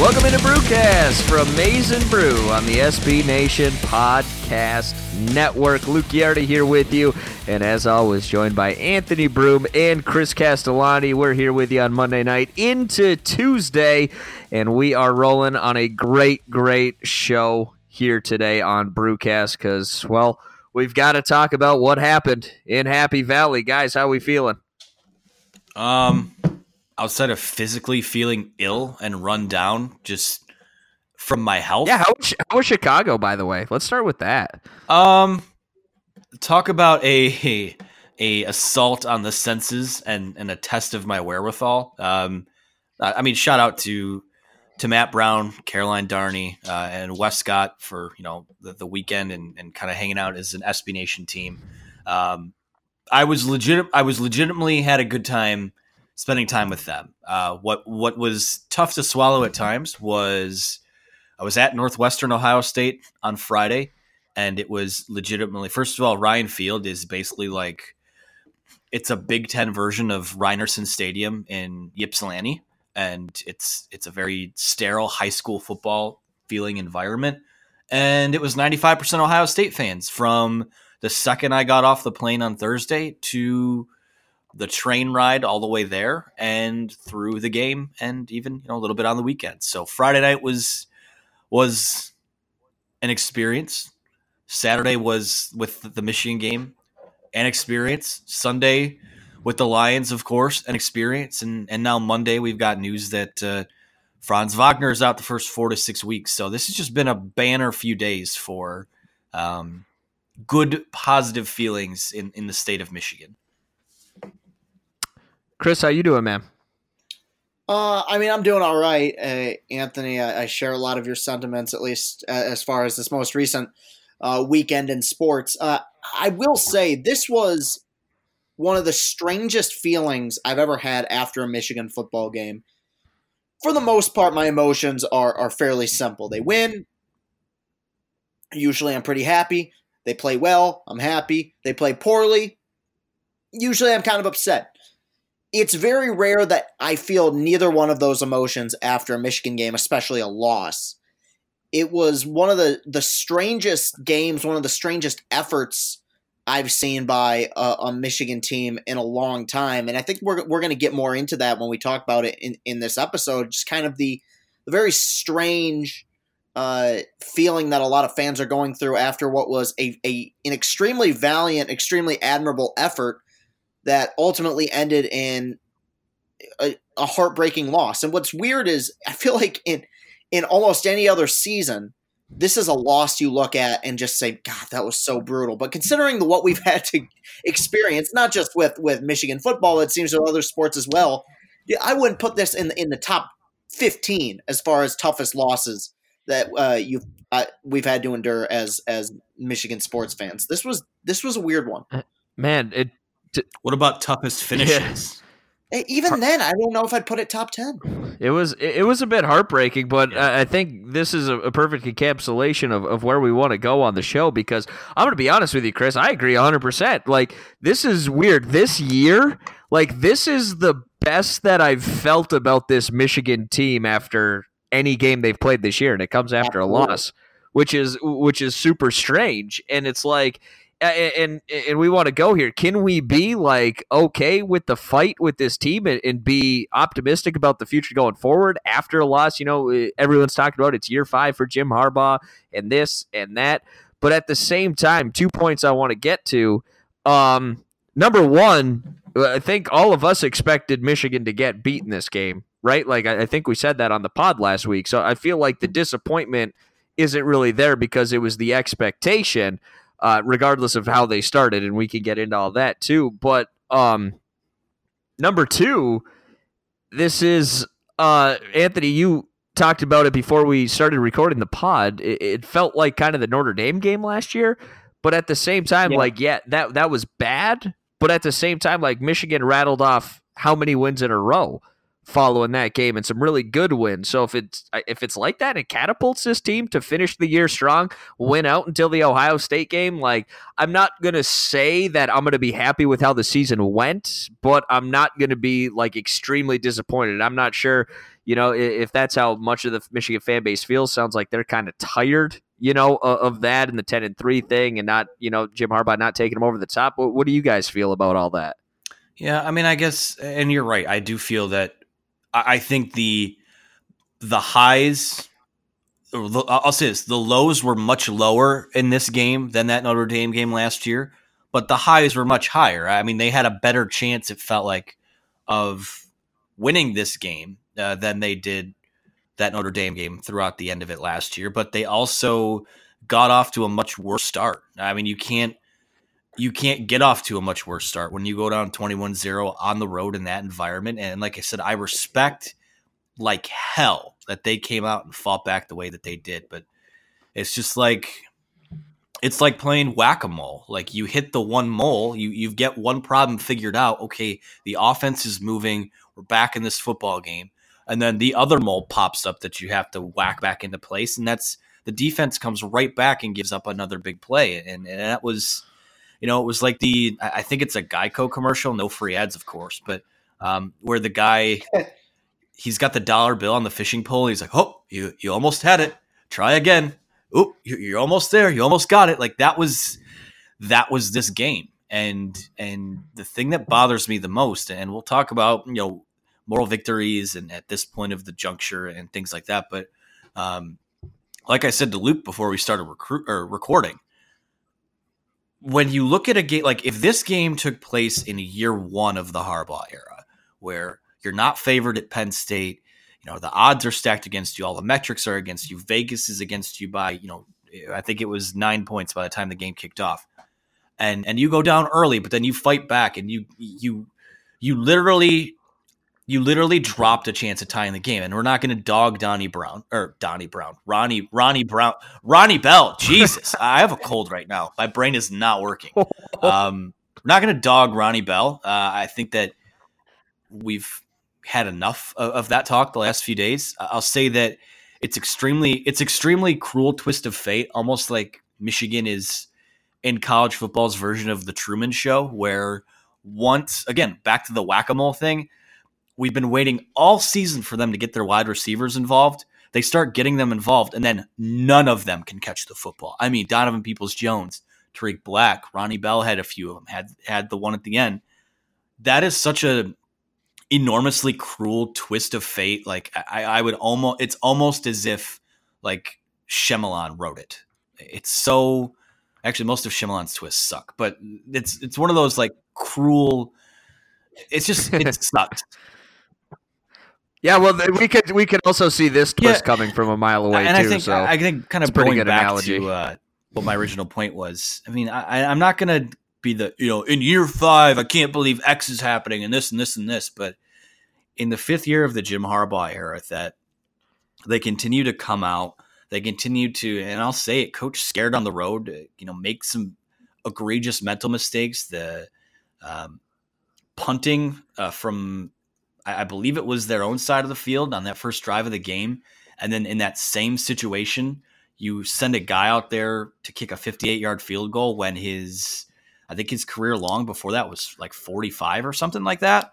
Welcome into Brewcast from Maize n Brew on the SB Nation Podcast Network. Luke Yarda here with you, and as always, joined by Anthony Broome and Chris Castellani. We're here with you on Monday night into Tuesday, and we are rolling on a great, great show here today on Brewcast because, well, we've got to talk about what happened in Happy Valley. Guys, how we feeling? Um, outside of physically feeling ill and run down just from my health. Yeah, how was, how was Chicago, by the way? Let's start with that. Um, talk about a, a assault on the senses and and a test of my wherewithal. Um, I mean, shout out to to Matt Brown, Caroline Darney, uh, and Westcott for you know the, the weekend and, and kind of hanging out as an SB Nation team. Um, I was legit. I was legitimately had a good time spending time with them. Uh, what what was tough to swallow at times was I was at Northwestern Ohio State on Friday, and it was legitimately first of all Ryan Field is basically like it's a Big Ten version of Rynearson Stadium in Ypsilanti, and it's it's a very sterile high school football feeling environment. And it was 95% Ohio State fans from the second I got off the plane on Thursday to the train ride all the way there and through the game and even you know a little bit on the weekend. So Friday night was was an experience. Saturday was with the Michigan game, an experience. Sunday with the Lions, of course, an experience. And and now Monday we've got news that uh, Franz Wagner is out the first four to six weeks. So this has just been a banner few days for um, good positive feelings in in the state of Michigan. Chris, how you doing, man? Uh, I mean, I'm doing all right, uh, Anthony. I, I, share a lot of your sentiments, at least uh, as far as this most recent uh, weekend in sports. Uh, I will say this was one of the strangest feelings I've ever had after a Michigan football game. For the most part, my emotions are are fairly simple. They win. Usually, I'm pretty happy. They play well. I'm happy. They play poorly. Usually, I'm kind of upset it's very rare that I feel neither one of those emotions after a Michigan game, especially a loss. It was one of the, the strangest games, one of the strangest efforts I've seen by a, a Michigan team in a long time. And I think we're, we're going to get more into that when we talk about it in, in this episode. Just kind of the, the very strange uh, feeling that a lot of fans are going through after what was a, a an extremely valiant, extremely admirable effort that ultimately ended in a, a heartbreaking loss. And what's weird is I feel like in in almost any other season, this is a loss you look at and just say, God, that was so brutal. But considering the, what we've had to experience, not just with with Michigan football, it seems with other sports as well, I wouldn't put this in in the top fifteen as far as toughest losses that uh, you've uh, we've had to endure as as Michigan sports fans. This was this was a weird one. Man, it. T- what about toughest finishes? Eh, even then, I don't know if I'd put it top ten. It was it was a bit heartbreaking, but yeah. I think this is a, a, perfect encapsulation of, of where we want to go on the show. Because I'm going to be honest with you, Chris, I agree 100. percent Like this is weird. This year, like this is the best that I've felt about this Michigan team after any game they've played this year, and it comes after Absolutely. a loss, which is which is super strange. And it's like and and we want to go here. Can we be like okay with the fight with this team and, and, be optimistic about the future going forward after a loss? You know, everyone's talking about it's year five for Jim Harbaugh and this and that. But at the same time, two points I want to get to. Um, number one, I think all of us expected Michigan to get beat in this game, right? Like I, I think we said that on the pod last week. So I feel like the disappointment isn't really there because it was the expectation uh, regardless of how they started, and we can get into all that too. But um, number two, this is uh, Anthony. You talked about it before we started recording the pod. It, it, felt like kind of the Notre Dame game last year, but at the same time, yeah. like yeah, that that was bad. But at the same time, like Michigan rattled off how many wins in a row following that game and some really good wins. So if it's uh, if it's like that, it catapults this team to finish the year strong, win out until the Ohio State game. Like I'm not gonna say that I'm gonna be happy with how the season went, but I'm not gonna be like extremely disappointed. I'm not sure, you know, if that's how much of the Michigan fan base feels. Sounds like they're kind of tired. You know, of that and the ten and three thing, and not, you know, Jim Harbaugh not taking them over the top. What, what do you guys feel about all that? Yeah, I mean, I guess, and you're right. I do feel that I think the the highs I'll say this: the lows were much lower in this game than that Notre Dame game last year, but the highs were much higher. I mean, they had a better chance. It felt like of winning this game uh, than they did that Notre Dame game throughout the end of it last year. But they also got off to a much worse start. I mean, you can't you can't get off to a much worse start when you go down 21-0 on the road in that environment. And like i said i respect like hell that they came out and fought back the way that they did. But it's just like it's like playing whack-a-mole. Like you hit the one mole you you get one problem figured out. Okay the offense is moving. We're back in this football game. And then the other mole pops up that you have to whack back into place. And that's the defense comes right back and gives up another big play. And, and that was you know, it was like the I think it's a Geico commercial, no free ads, of course, but um, where the guy he's got the dollar bill on the fishing pole. He's like, "Oh, you you almost had it. Try again. Oh, you're almost there. You almost got it." Like that was that was this game, and and the thing that bothers me the most, and we'll talk about you know moral victories and at this point of the juncture and things like that, but um, like I said to Luke before we started recruit or recording, when you look at a game like if this game took place in year one of the Harbaugh era, where you're not favored at Penn State, you know the odds are stacked against you, all the metrics are against you. Vegas is against you by you know I think it was nine points by the time the game kicked off, and and you go down early, but then you fight back and you you you literally you literally dropped a chance of tying the game. And we're not going to dog Donnie Brown or Donnie Brown, Ronnie, Ronnie Brown, Ronnie Bell. Jesus, I have a cold right now. My brain is not working. Um, we're not going to dog Ronnie Bell. Uh, I think that we've had enough of, of, that talk the last few days. I'll say that it's extremely, it's extremely cruel twist of fate, almost like Michigan is in college football's version of the Truman Show, where once again back to the whack a mole thing We've been waiting all season for them to get their wide receivers involved. They start getting them involved, and then none of them can catch the football. I mean, Donovan Peoples Jones, Tarik Black, Ronnie Bell had a few of them, had had the one at the end. That is such a enormously cruel twist of fate. Like I, I would almost it's almost as if like Shyamalan wrote it. It's so actually most of Shyamalan's twists suck, but it's it's one of those like cruel. It's just it sucks. Yeah, well, we could we could also see this twist Yeah. coming from a mile away and too. I think so I think kind of pretty going back analogy. to uh, what my original point was. I mean, I, I'm not going to be the you know in year five I can't believe X is happening and this and this and this, but in the fifth year of the Jim Harbaugh era, that they continue to come out, they continue to, and I'll say it, coach scared on the road, you know, make some egregious mental mistakes. The um, punting uh, from I, I believe it was their own side of the field on that first drive of the game. And then in that same situation, you send a guy out there to kick a 58 yard field goal when his, I think his career long before that was like 45 or something like that.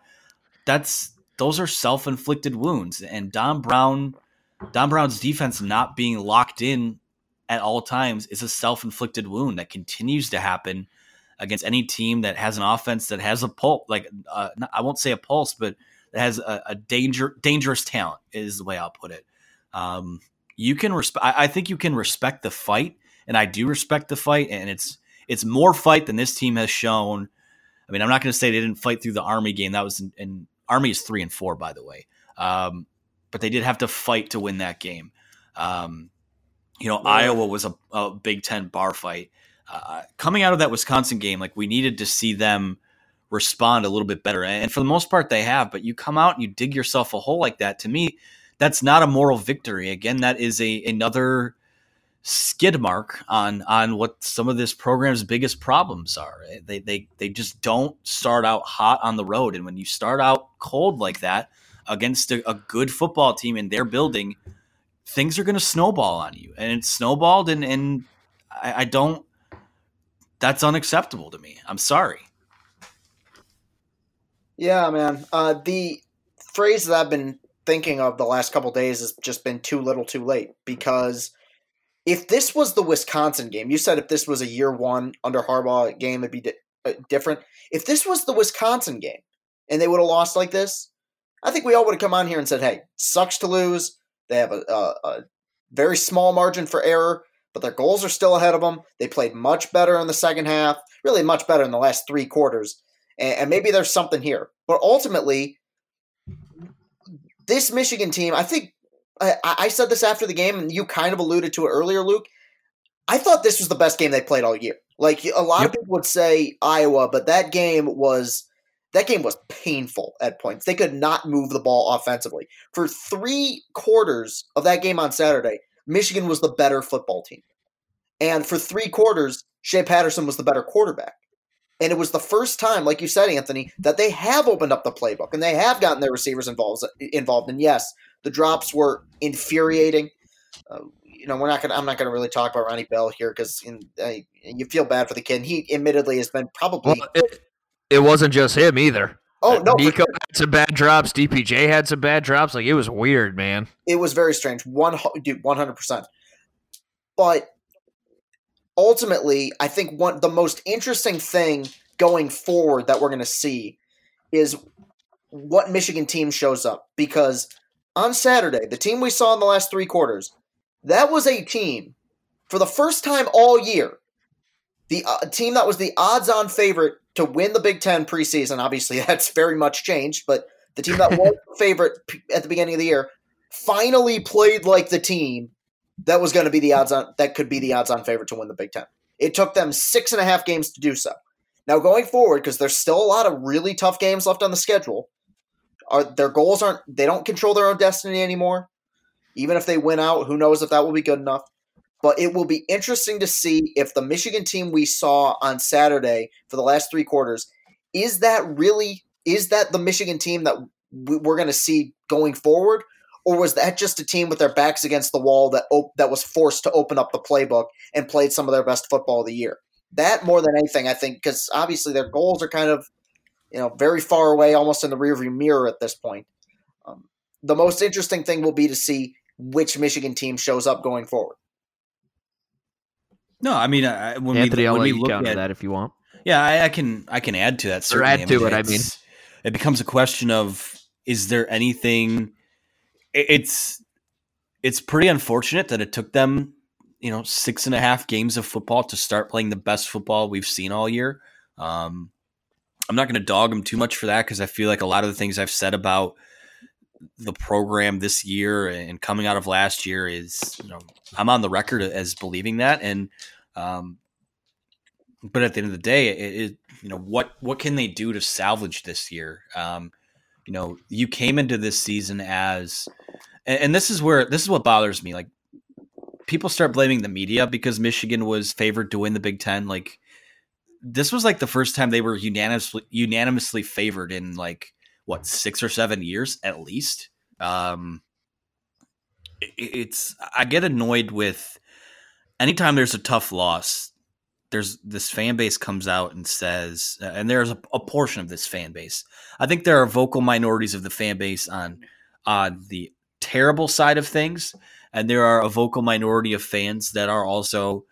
That's, those are self inflicted wounds. And Don Brown, Don Brown's defense not being locked in at all times is a self inflicted wound that continues to happen against any team that has an offense that has a pulse, like uh, I won't say a pulse, but that has a, a danger dangerous talent is the way I'll put it. Um, you can respect. I I think you can respect the fight, and I do respect the fight, and it's it's more fight than this team has shown. I mean, I'm not going to say they didn't fight through the Army game. That was in, in Army is three and four, by the way. Um, but they did have to fight to win that game. Um, you know, Iowa was a, a Big Ten bar fight. Uh, coming out of that Wisconsin game, like we needed to see them respond a little bit better, and for the most part, they have. But you come out and you dig yourself a hole like that. To me, that's not a moral victory. Again, that is a another skid mark on on what some of this program's biggest problems are. Eh, they they they just don't start out hot on the road, and when you start out cold like that against a, a good football team in their building, things are going to snowball on you, and it's snowballed, and and I, I don't. That's unacceptable to me. I'm sorry. Yeah, man. Uh, the phrase that I've been thinking of the last couple days has just been too little, too late. Because if this was the Wisconsin game, you said if this was a year one under Harbaugh game, it'd be di- uh, different. If this was the Wisconsin game and they would have lost like this, I think we all would have come on here and said, "Hey, sucks to lose. They have a, a, a very small margin for error." But their goals are still ahead of them. They played much better in the second half, really much better in the last three quarters and, and maybe there's something here. But ultimately, this Michigan team, I think I, I said this after the game, and you kind of alluded to it earlier, Luke. I thought this was the best game they played all year. Like a lot of people would say Iowa, but that game was that game was painful at points. They could not move the ball offensively. For three quarters of that game on Saturday, Michigan was the better football team. And for three quarters, Shea Patterson was the better quarterback. And it was the first time, like you said, Anthony, that they have opened up the playbook and they have gotten their receivers involved. Involved, and yes, the drops were infuriating. Uh, you know, we're not gonna. I'm not gonna really talk about Ronnie Bell here because uh, you feel bad for the kid. He admittedly has been probably. Well, it, it wasn't just him either. Oh no, Nico had some bad drops. DPJ had some bad drops. Like it was weird, man. It was very strange. One, dude, one hundred percent. But ultimately, I think one the most interesting thing going forward that we're going to see is what Michigan team shows up because on Saturday, the team we saw in the last three quarters, that was a team for the first time all year. The uh, team that was the odds-on favorite to win the Big Ten preseason. Obviously, that's very much changed, but the team that was the favorite p- at the beginning of the year finally played like the team that was going to be the odds on that could be the odds on favorite to win the Big Ten. It took them six and a half games to do so. Now going forward, because there's still a lot of really tough games left on the schedule, are their goals aren't they don't control their own destiny anymore. Even if they win out, who knows if that will be good enough. But it will be interesting to see if the Michigan team we saw on Saturday for the last three quarters is that really is that the Michigan team that we- we're going to see going forward, or was that just a team with their backs against the wall that op- that was forced to open up the playbook and played some of their best football of the year? That more than anything, I think, because obviously their goals are kind of you know very far away, almost in the rearview mirror at this point. Um, the most interesting thing will be to see which Michigan team shows up going forward. No, I mean, I, when Anthony, we, I'll when we look counter at that if you want. Yeah, I, I can I can add to that. Or add to it, I mean. it becomes a question of is there anything? It- It's it's pretty unfortunate that it took them you know, six and a half games of football to start playing the best football we've seen all year. Um, I'm not going to dog them too much for that because I feel like a lot of the things I've said about the program this year and coming out of last year is, you know, I'm on the record as believing that. And, um, but at the end of the day, it, it, you know, what what can they do to salvage this year? Um, you know, you came into this season as, and, and this is where this is what bothers me. Like, people start blaming the media because Michigan was favored to win the Big Ten. Like, this was like the first time they were unanimously unanimously favored in like what six or seven years at least. Um, it, it's I get annoyed with anytime there's a tough loss. There's this fan base comes out and says, and there's a, a portion of this fan base. I think there are vocal minorities of the fan base on on the terrible side of things, and there are a vocal minority of fans that are also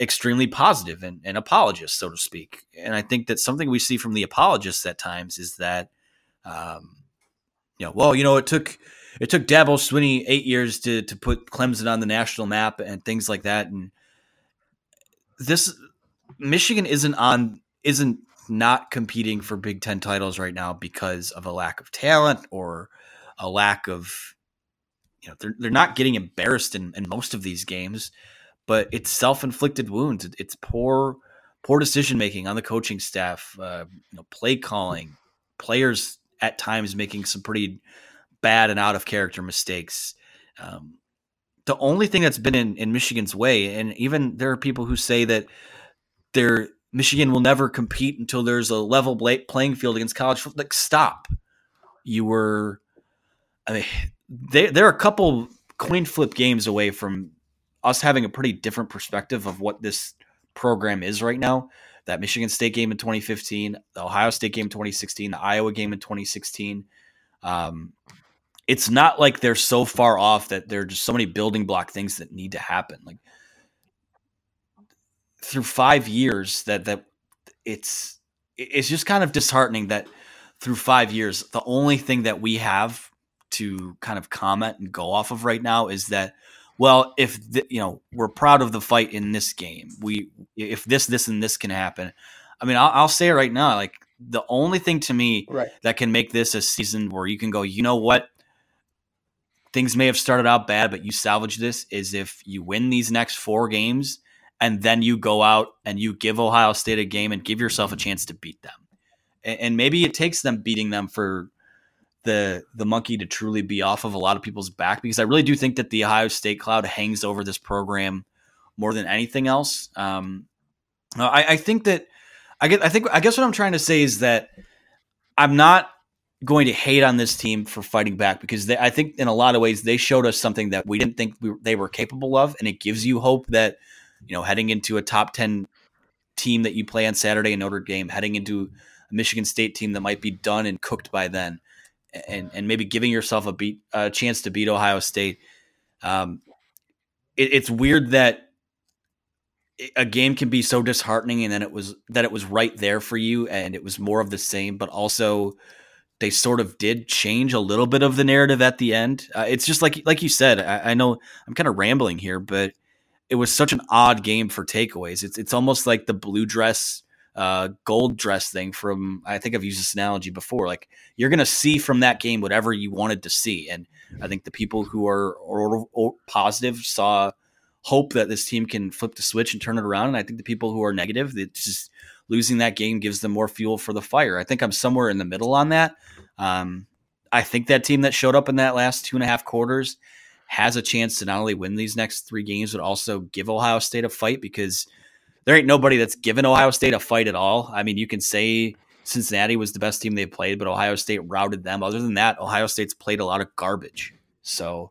extremely positive and, and apologists, so to speak. And I think that something we see from the apologists at times is that, um, you know, well, you know, it took it took Dabo Swinney eight years to to put Clemson on the national map and things like that. And this Michigan isn't on isn't not competing for Big Ten titles right now because of a lack of talent or a lack of you know they're they're not getting embarrassed in, in most of these games, but it's self inflicted wounds. It's poor poor decision making on the coaching staff, uh, you know, play calling, players at times making some pretty bad and out of character mistakes. Um, the only thing that's been in, in Michigan's way, and even there are people who say that they're Michigan will never compete until there's a level playing field against college football. Like, stop. You were, I mean, they, they're a couple coin flip games away from us having a pretty different perspective of what this program is right now. That Michigan State game in 2015, the Ohio State game in 2016, the Iowa game in 2016. Um, it's not like they're so far off that there are just so many building block things that need to happen. Like through five years, that that it's it's just kind of disheartening that through five years, the only thing that we have to kind of comment and go off of right now is that well if the, you know we're proud of the fight in this game we if this this and this can happen i mean i'll, I'll say it right now like the only thing to me right. that can make this a season where you can go you know what things may have started out bad but you salvage this is if you win these next four games and then you go out and you give ohio state a game and give yourself a chance to beat them and, and maybe it takes them beating them for the the monkey to truly be off of a lot of people's back because I really do think that the Ohio State cloud hangs over this program more than anything else. Um, I, I think that I get I think I guess what I'm trying to say is that I'm not going to hate on this team for fighting back because they, I think in a lot of ways they showed us something that we didn't think we, they were capable of, and it gives you hope that you know heading into a top ten team that you play on Saturday in Notre Dame, heading into a Michigan State team that might be done and cooked by then and and maybe giving yourself a beat a chance to beat Ohio State. Um, it, it's weird that a game can be so disheartening, and then it was that it was right there for you, and it was more of the same, but also they sort of did change a little bit of the narrative at the end. Uh, it's just like like you said. I, I know I'm kind of rambling here, but it was such an odd game for takeaways. It's it's almost like the blue dress uh, gold dress thing from I think I've used this analogy before. Like you're to see from that game whatever you wanted to see, and I think the people who are or, or positive saw hope that this team can flip the switch and turn it around. And I think the people who are negative, just losing that game gives them more fuel for the fire. I think I'm somewhere in the middle on that. Um, I think that team that showed up in that last two and a half quarters has a chance to not only win these next three games, but also give Ohio State a fight because there ain't nobody that's given Ohio State a fight at all. I mean, you can say Cincinnati was the best team they played, but Ohio State routed them. Other than that, Ohio State's played a lot of garbage. So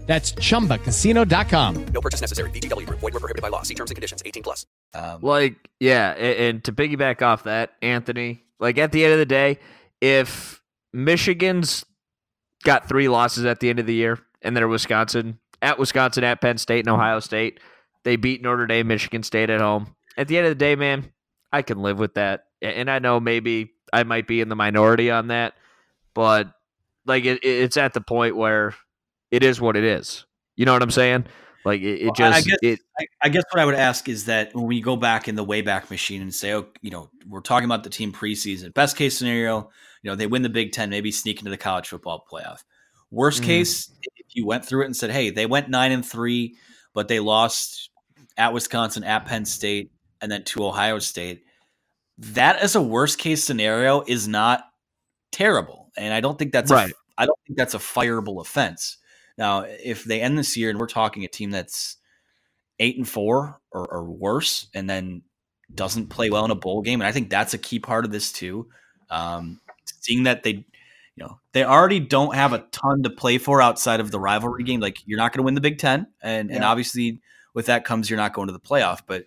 That's chumbacasino.com. No purchase necessary. VGW Group. Void were prohibited by law. See terms and conditions. 18 plus. Um, Like, yeah, and, and to piggyback off that, Anthony, like at the end of the day, if Michigan's got three losses at the end of the year, and they're Wisconsin, at Wisconsin, at Penn State, and Ohio State, they beat Notre Dame, Michigan State at home. At the end of the day, man, I can live with that. And I know maybe I might be in the minority on that, but like it, it's at the point where it is what it is. You know what I'm saying? Like it, it Well, just I guess, it I, I guess what I would ask is that when we go back in the Wayback Machine and say, oh, you know, we're talking about the team preseason. Best case scenario, you know, they win the Big Ten, maybe sneak into the college football playoff. Worst Mhm. case, if you went through it and said, hey, they went nine and three, but they lost at Wisconsin, at Penn State, and then to Ohio State. That as a worst case scenario is not terrible, and I don't think that's Right. A, I don't think that's a fireable offense. Now, if they end this year and we're talking a team that's eight and four or, or worse, and then doesn't play well in a bowl game, and I think that's a key part of this too. Um, seeing that they, you know, they already don't have a ton to play for outside of the rivalry game. Like you're not going to win the Big Ten, and and obviously with that comes you're not going to the playoff, but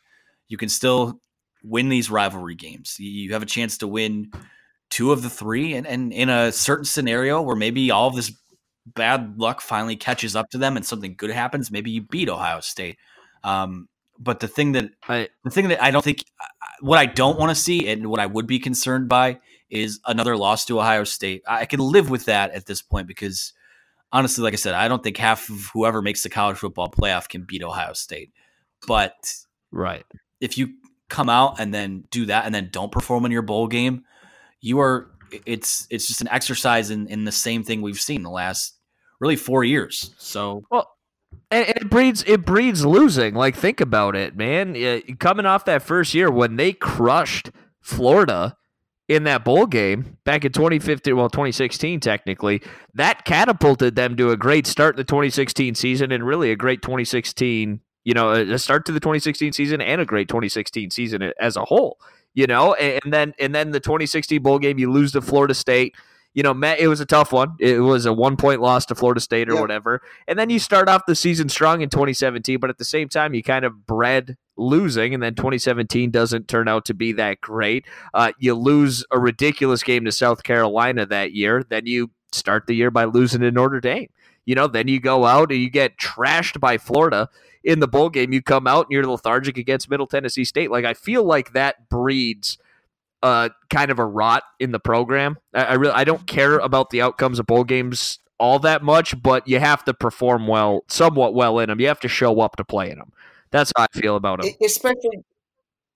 you can still win these rivalry games. You- You have a chance to win two of the three, and, and in a certain scenario where maybe all of this bad luck finally catches up to them and something good happens, maybe you beat Ohio State. Um, but the thing that I, the thing that I don't think what I don't want to see and what I would be concerned by is another loss to Ohio State. I can live with that at this point because honestly, like I said, I don't think half of whoever makes the college football playoff can beat Ohio State. But right. if you come out and then do that and then don't perform in your bowl game, you are it's it's just an exercise in, in the same thing we've seen the last really four years. So Well, and, it breeds it breeds losing. Like think about it, man. Coming off that first year when they crushed Florida in that bowl game back in 2015, well 2016 technically, that catapulted them to a great start in the 2016 season and really a great 2016, you know, a start to the 2016 season and a great 2016 season as a whole. You know, and and then and then the 2016 bowl game you lose to Florida State you know, Matt, it was a tough one. It was a one point loss to Florida State or Yeah. whatever. And then you start off the season strong in 2017, but at the same time, you kind of bred losing, and then 2017 doesn't turn out to be that great. Uh, you lose a ridiculous game to South Carolina that year. Then you start the year by losing to Notre Dame. You know, then you go out and you get trashed by Florida in the bowl game. You come out and you're lethargic against Middle Tennessee State. Like, I feel like that breeds uh, kind of a rot in the program. I, I really I don't care about the outcomes of bowl games all that much, but you have to perform well, somewhat well in them. You have to show up to play in them. That's how I feel about them. Especially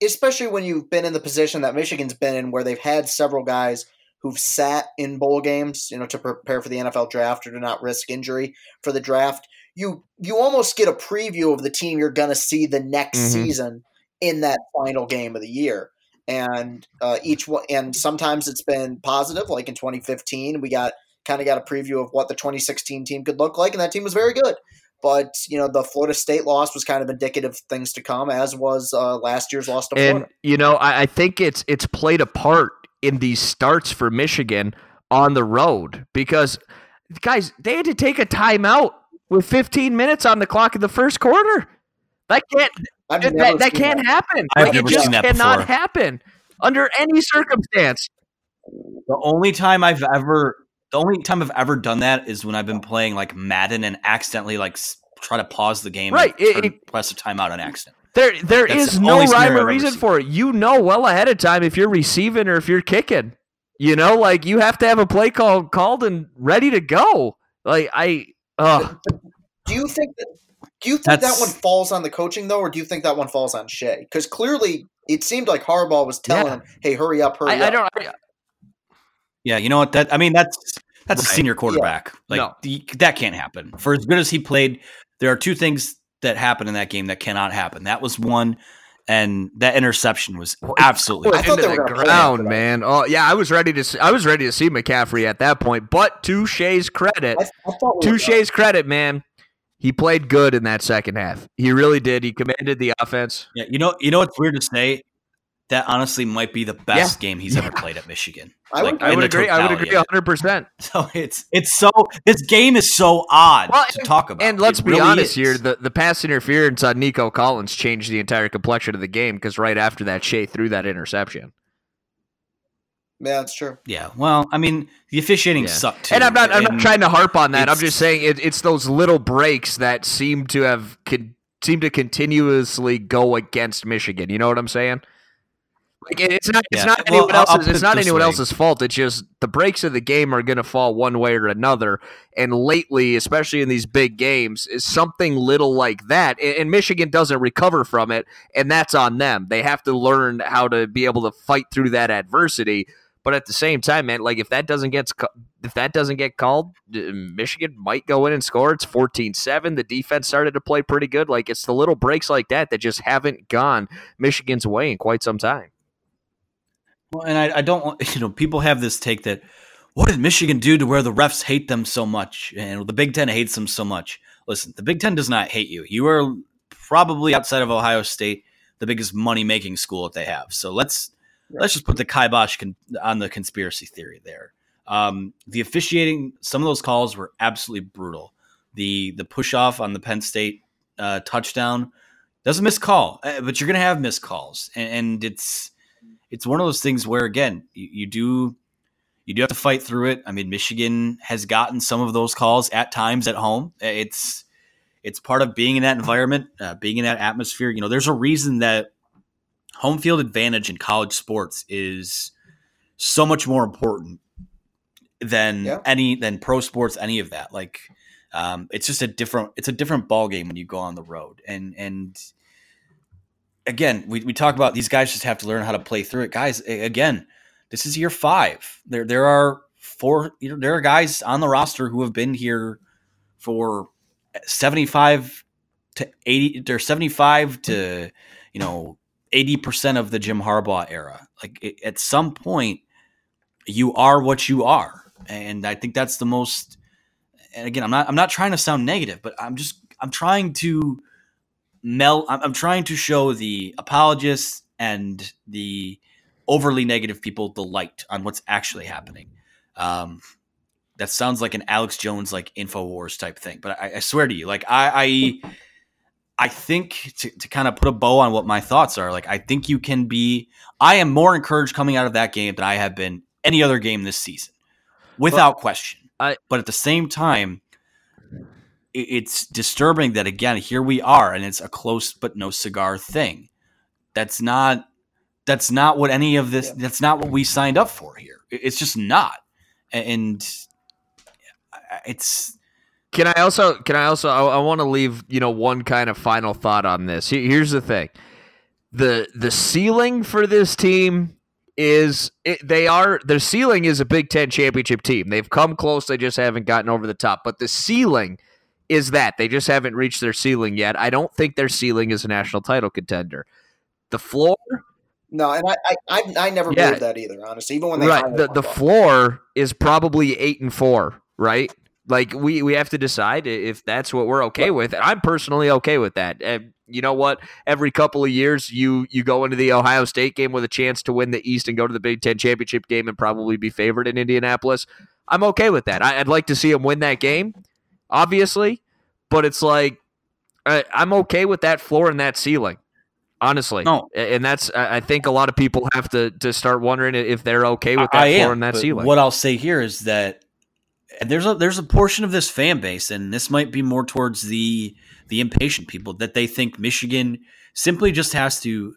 especially when you've been in the position that Michigan's been in, where they've had several guys who've sat in bowl games, you know, to prepare for the NFL draft or to not risk injury for the draft. You you almost get a preview of the team you're going to see the next Mhm. season in that final game of the year. And uh, each one, and sometimes it's been positive, like in 2015, we got kind of got a preview of what the 2016 team could look like, and that team was very good. But you know, the Florida State loss was kind of indicative of things to come, as was uh, last year's loss to and Florida. you know, I, I think it's it's played a part in these starts for Michigan on the road because guys, they had to take a timeout with 15 minutes on the clock in the first quarter. That can't I've that, that can't that. happen. I've Like, it just seen that cannot before. happen under any circumstance. The only time I've ever, the only time I've ever done that is when I've been playing like Madden and accidentally like try to pause the game, Right, And it- it- press a timeout on accident. There, there That's is the no only rhyme or reason for it. You know well ahead of time if you're receiving or if you're kicking. You know, like you have to have a play call called and ready to go. Like I, uh, Do you think that? Do you think that one falls on the coaching though, or do you think that one falls on Shea? Because clearly, it seemed like Harbaugh was telling Yeah. him, "Hey, hurry up, hurry I, I up." don't. I, Yeah, you know what? That I mean, that's that's a senior quarterback. Like No. the, that can't happen. For as good as he played, there are two things that happen in that game that cannot happen. That was one, and that interception was absolutely into the ground, man. Oh yeah, I was ready to. See, I was ready to see McCaffrey at that point. But to Shea's credit, I, I we to were Shea's credit, man, he played good in that second half. He really did. He commanded the offense. Yeah, you know, you know what's weird to say? That honestly might be the best game he's ever played at Michigan. I would- I would the agree. I would agree of 100. percent So it's it's so this game is so odd Well, to talk about. And let's It be really honest is. here: the the pass interference on Nico Collins changed the entire complexion of the game because right after that, Shea threw that interception. Yeah, that's true. Yeah, well, I mean, the officiating Yeah. sucked too. And I'm not. I'm not trying to harp on that. I'm just saying it, it's those little breaks that seem to have con- seem to continuously go against Michigan. You know what I'm saying? Like it's not. It's Yeah. not anyone I'll else's. It's not anyone way. else's fault. It's just the breaks of the game are going to fall one way or another. And lately, especially in these big games, is something little like that, and, Michigan doesn't recover from it, and that's on them. They have to learn how to be able to fight through that adversity. But at the same time, man, like if that doesn't get if that doesn't get called, Michigan might go in and score. It's 14-7. The defense started to play pretty good. Like it's the little breaks like that that just haven't gone Michigan's way in quite some time. Well, and I, I don't want you know people have this take that what did Michigan do to where the refs hate them so much and the Big Ten hates them so much? Listen, the Big Ten does not hate you. You are probably outside of Ohio State the biggest money making school that they have. So let's let's just put the kibosh con- on the conspiracy theory there. Um, the officiating, some of those calls were absolutely brutal. The the push off on the Penn State uh, touchdown doesn't miss call, uh, but you're gonna have missed calls, and, and it's it's one of those things where again you, you do you do have to fight through it. I mean, Michigan has gotten some of those calls at times at home. It's it's part of being in that environment, uh, being in that atmosphere. You know, there's a reason that home field advantage in college sports is so much more important than Yeah. any than pro sports, any of that. Like, um, it's just a different it's a different ball game when you go on the road, and and again, we, we talk about these guys just have to learn how to play through it. Guys, again, this is year five. There there are four there are guys on the roster who have been here for 75 to 80 they're 75 to you know 80% of the Jim Harbaugh era. Like it, at some point you are what you are. And I think that's the most and again, I'm not I'm not trying to sound negative, but I'm just I'm trying to melt I'm, I'm trying to show the apologists and the overly negative people the light on what's actually happening. Um, that sounds like an Alex Jones like Infowars type thing, but I, I swear to you, like I, I, I think to, to kind of put a bow on what my thoughts are, like I think you can be. I am more encouraged coming out of that game than I have been any other game this season, without question. I, but at the same time, it's disturbing that again here we are, and it's a close but no cigar thing. That's not. That's not what any of this. That's not what we signed up for here. It's just not, and it's Can I also can I also I, I want to leave you know one kind of final thought on this. Here's the thing. The the ceiling for this team is it, they are their ceiling is a Big 10 championship team. They've come close, they just haven't gotten over the top. But the ceiling is that they just haven't reached their ceiling yet. I don't think their ceiling is a national title contender. The floor No, and I I, I, I never Yeah. believed that either. Honestly, even when they right the, the floor is probably eight and four right like we we have to decide if that's what we're okay with i'm personally okay with that and you know what every couple of years you you go into the ohio state game with a chance to win the east and go to the big ten championship game and probably be favored in indianapolis i'm okay with that I, i'd like to see them win that game obviously but it's like I, i'm okay with that floor and that ceiling honestly No. And that's i think a lot of people have to to start wondering if they're okay with that I floor am, and that ceiling What I'll say here is that and there's a there's a portion of this fan base, and this might be more towards the the impatient people that they think Michigan simply just has to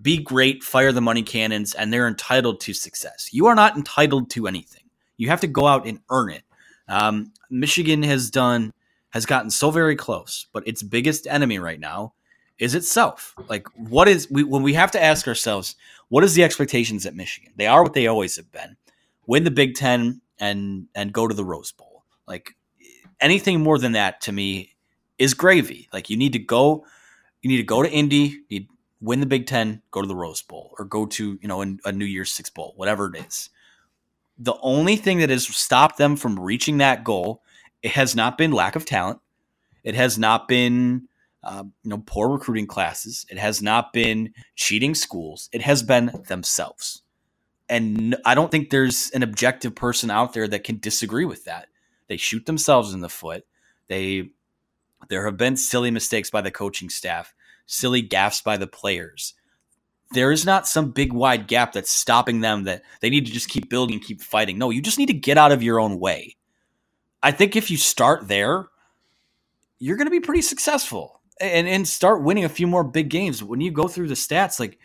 be great, fire the money cannons, and they're entitled to success. You are not entitled to anything. You have to go out and earn it. Um, Michigan has done has gotten so very close, but its biggest enemy right now is itself. Like, what is we when we have to ask ourselves, what is the expectations at Michigan? They are what they always have been: win the Big Ten and and go to the Rose Bowl. Like anything more than that to me is gravy. Like you need to go, you need to go to Indy, need win the Big Ten, go to the Rose Bowl, or go to you know a New Year's Six Bowl, whatever it is. The only thing that has stopped them from reaching that goal, it has not been lack of talent. It has not been uh, you know poor recruiting classes. It has not been cheating schools. It has been themselves. And I don't think there's an objective person out there that can disagree with that. They shoot themselves in the foot. They there have been silly mistakes by the coaching staff, silly gaffes by the players. There is not some big wide gap that's stopping them that they need to just keep building and keep fighting. No, you just need to get out of your own way. I think if you start there, you're going to be pretty successful and and start winning a few more big games. When you go through the stats, like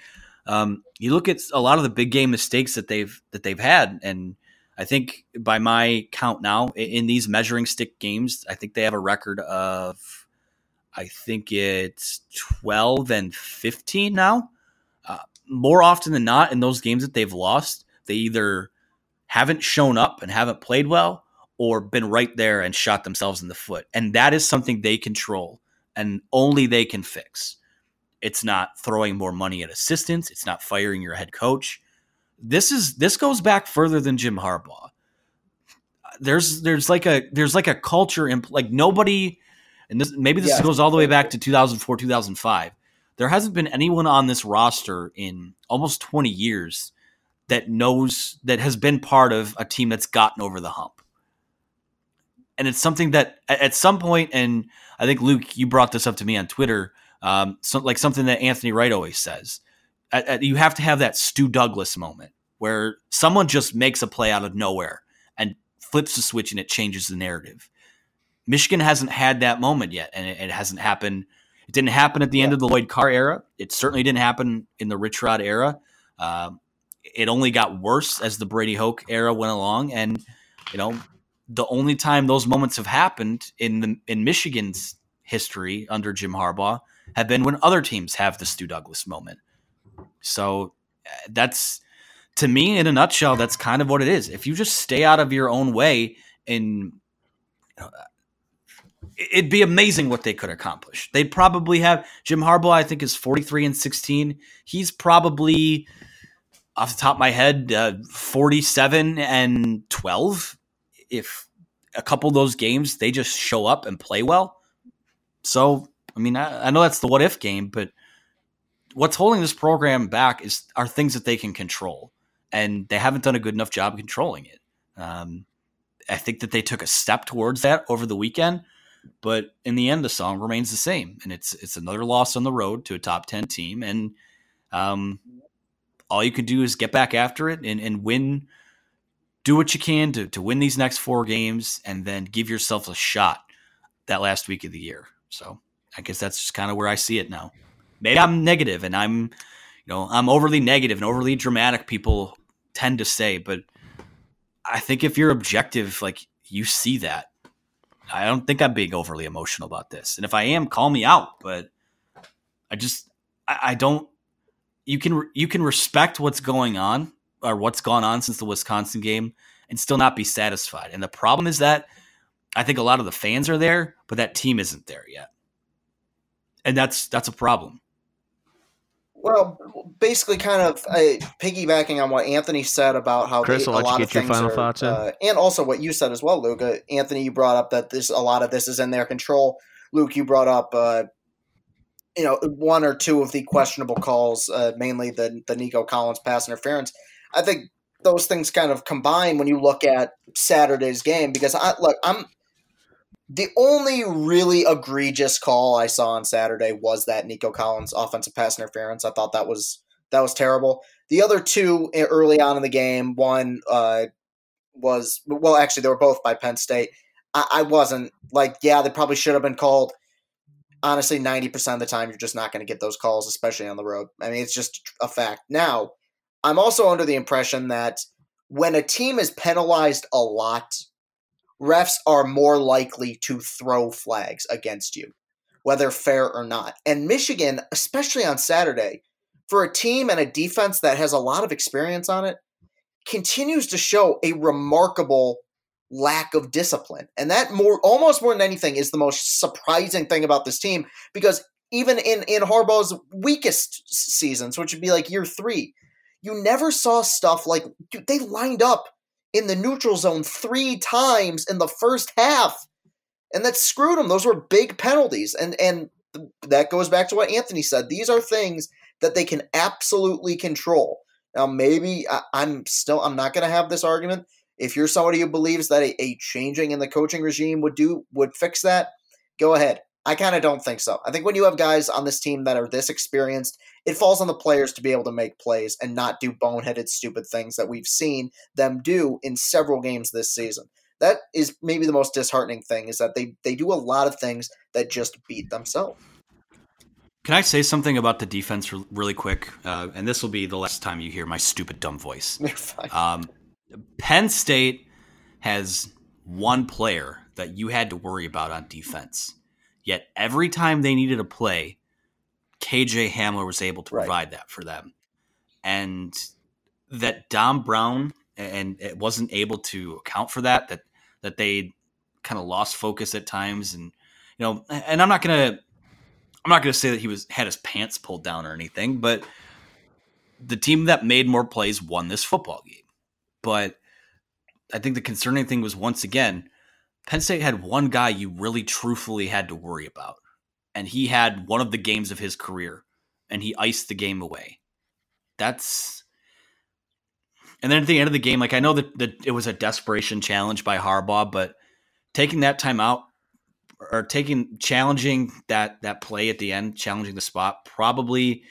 um, you look at a lot of the big game mistakes that they've that they've had, and I think by my count now in these measuring stick games, I think they have a record of I think it's twelve and fifteen now. More often than not, in those games that they've lost, they either haven't shown up and haven't played well, or been right there and shot themselves in the foot, and that is something they control and only they can fix. It's not throwing more money at assistants. It's not firing your head coach. This is this goes back further than Jim Harbaugh. There's there's like a there's like a culture in like nobody, and this maybe this yeah. goes all the way back to 2004 2005. There hasn't been anyone on this roster in almost 20 years that knows that has been part of a team that's gotten over the hump and it's something that at some point, and I think Luke, you brought this up to me on Twitter, um, so, like something that Anthony Wright always says. At, at, you have to have that Stu Douglas moment where someone just makes a play out of nowhere and flips the switch and it changes the narrative. Michigan hasn't had that moment yet, and it, it hasn't happened. It didn't happen at the yeah. end of the Lloyd Carr era. It certainly didn't happen in the Rich Rod era. Um, it only got worse as the Brady Hoke era went along, and you know the only time those moments have happened in the in Michigan's history under Jim Harbaugh have been when other teams have the Stu Douglas moment. So uh, that's to me in a nutshell that's kind of what it is. If you just stay out of your own way and it'd be amazing what they could accomplish. They'd probably have Jim Harbaugh I think is 43 and 16. He's probably off the top of my head uh, 47 and 12 if a couple of those games they just show up and play well. So, I mean, I, I know that's the what if game, but what's holding this program back is are things that they can control, and they haven't done a good enough job controlling it. Um, I think that they took a step towards that over the weekend, but in the end, the song remains the same, and it's it's another loss on the road to a top ten team, and um, all you can do is get back after it and, and win do what you can to, to win these next four games and then give yourself a shot that last week of the year. So I guess that's just kind of where I see it now. Maybe I'm negative and I'm, you know, I'm overly negative and overly dramatic. People tend to say, but I think if you're objective, like you see that. I don't think I'm being overly emotional about this. And if I am, call me out. But I just, I, I don't. You can you can respect what's going on or what's gone on since the Wisconsin game and still not be satisfied. And the problem is that I think a lot of the fans are there, but that team isn't there yet. And that's that's a problem. Well, basically, kind of uh, piggybacking on what Anthony said about how Chris, they, a lot of your things final are, thoughts uh, and also what you said as well, Luke. Uh, Anthony, you brought up that this a lot of this is in their control. Luke, you brought up uh, you know one or two of the questionable calls, uh, mainly the the Nico Collins pass interference. I think those things kind of combine when you look at Saturday's game because I look I'm the only really egregious call I saw on Saturday was that Nico Collins offensive pass interference. I thought that was that was terrible. The other two early on in the game, one uh, was well, actually they were both by Penn State. I, I wasn't like, yeah, they probably should have been called. Honestly, ninety percent of the time, you're just not going to get those calls, especially on the road. I mean, it's just a fact. Now, I'm also under the impression that when a team is penalized a lot, refs are more likely to throw flags against you, whether fair or not. And Michigan, especially on Saturday, for a team and a defense that has a lot of experience on it, continues to show a remarkable lack of discipline. And that more almost more than anything is the most surprising thing about this team because even in in Harbaugh's weakest seasons, which would be like year three, you never saw stuff like dude, they lined up in the neutral zone three times in the first half, and that screwed them. Those were big penalties, and and that goes back to what Anthony said. These are things that they can absolutely control. Now, maybe I, am still I'm not going to have this argument. If you're somebody who believes that a, a changing in the coaching regime would do would fix that, go ahead. I kind of don't think so. I think when you have guys on this team that are this experienced, it falls on the players to be able to make plays and not do boneheaded, stupid things that we've seen them do in several games this season. That is maybe the most disheartening thing is that they they do a lot of things that just beat themselves. Can I say something about the defense really quick? Uh, and this will be the last time you hear my stupid, dumb voice. Um, Penn State has one player that you had to worry about on defense. Yet every time they needed a play, KJ Hamler was able to provide that for them. And that Don Brown and it wasn't able to account for that, that that they kind of lost focus at times and you know, and I'm not gonna I'm not gonna say that he was had his pants pulled down or anything, but the team that made more plays won this football game. But I think the concerning thing was once again, Penn State had one guy you really truthfully had to worry about. And he had one of the games of his career and he iced the game away. That's and then at the end of the game, like I know that, that it was a desperation challenge by Harbaugh, but taking that time out or taking challenging that that play at the end, challenging the spot, probably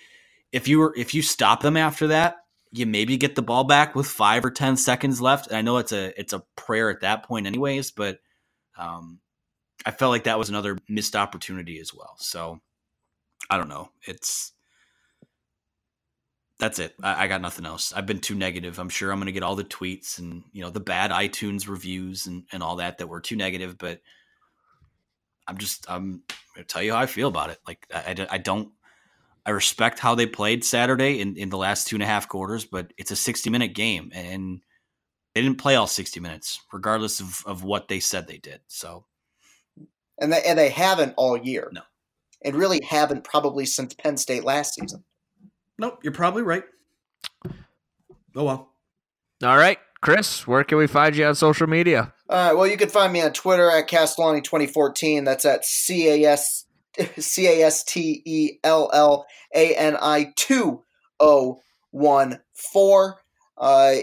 if you were if you stop them after that, you maybe get the ball back with five or ten seconds left. And I know it's a it's a prayer at that point, anyways, but um, I felt like that was another missed opportunity as well. So I don't know. It's that's it. I, I, got nothing else. I've been too negative. I'm sure I'm going to get all the tweets and you know the bad iTunes reviews and, and all that that were too negative. But I'm just I'm to tell you how I feel about it. Like I, I, I don't. I respect how they played Saturday in, in the last two and a half quarters, but it's a 60 minute game and they didn't play all 60 minutes, regardless of, of what they said they did. So, and they, and they haven't all year. No, and really haven't probably since Penn State last season. Nope, you're probably right. Oh well. All right, Chris, where can we find you on social media? All right, well, you can find me on Twitter at Castellani2014. That's at C A S C A S T E L L A N I 2014. Uh,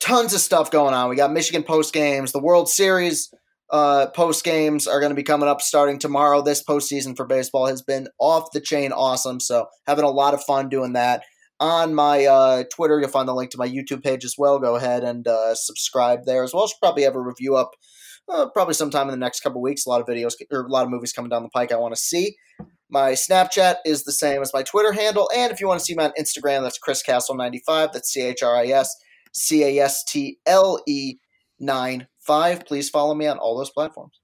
tons of stuff going on. We got Michigan post games, the World Series uh, post games are going to be coming up starting tomorrow. This postseason for baseball has been off the chain awesome. So having a lot of fun doing that. On my uh, Twitter, you'll find the link to my YouTube page as well. Go ahead and uh, subscribe there as well. Should probably have a review up uh, probably sometime in the next couple weeks. A lot of videos or a lot of movies coming down the pike I want to see. My Snapchat is the same as my Twitter handle, and if you want to see me on Instagram, that's Chris Castle 95. That's C H R I S C A S T L E 9 5. Please follow me on all those platforms.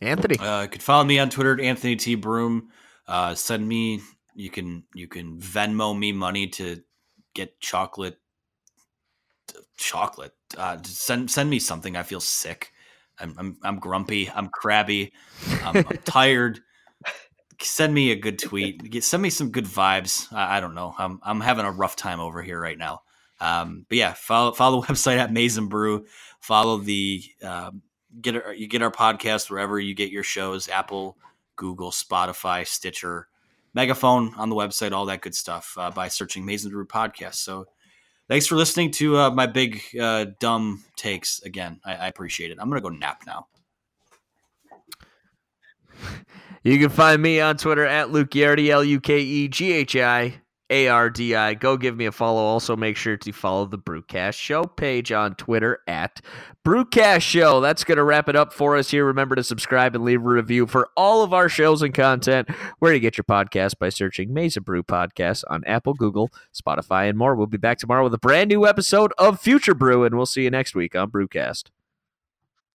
Anthony. Uh, you can follow me on Twitter at Anthony T. Broome. Uh, send me you can you can Venmo me money to get chocolate chocolate. Uh, send send me something. I feel sick. I'm I'm, I'm grumpy. I'm crabby. I'm, I'm tired. Send me a good tweet. Send me some good vibes. I, I, don't know. I'm I'm having a rough time over here right now. Um, but yeah, follow follow the website at Maize n Brew. Follow the um, get our, you get our podcast wherever you get your shows: Apple, Google, Spotify, Stitcher, Megaphone on the website, all that good stuff uh, by searching Maize n Brew Podcast. So thanks for listening to uh, my big uh, dumb takes again. I, I appreciate it. I'm gonna go nap now. You can find me on Twitter at Luke Ghiardi, L U K E G H I a R D I. Go give me a follow. Also, make sure to follow the Brewcast Show page on Twitter at Brewcast Show. That's going to wrap it up for us here. Remember to subscribe and leave a review for all of our shows and content. Where you get your podcast by searching Maize n Brew Podcast on Apple, Google, Spotify, and more. We'll be back tomorrow with a brand new episode of Future Brew, and we'll see you next week on Brewcast.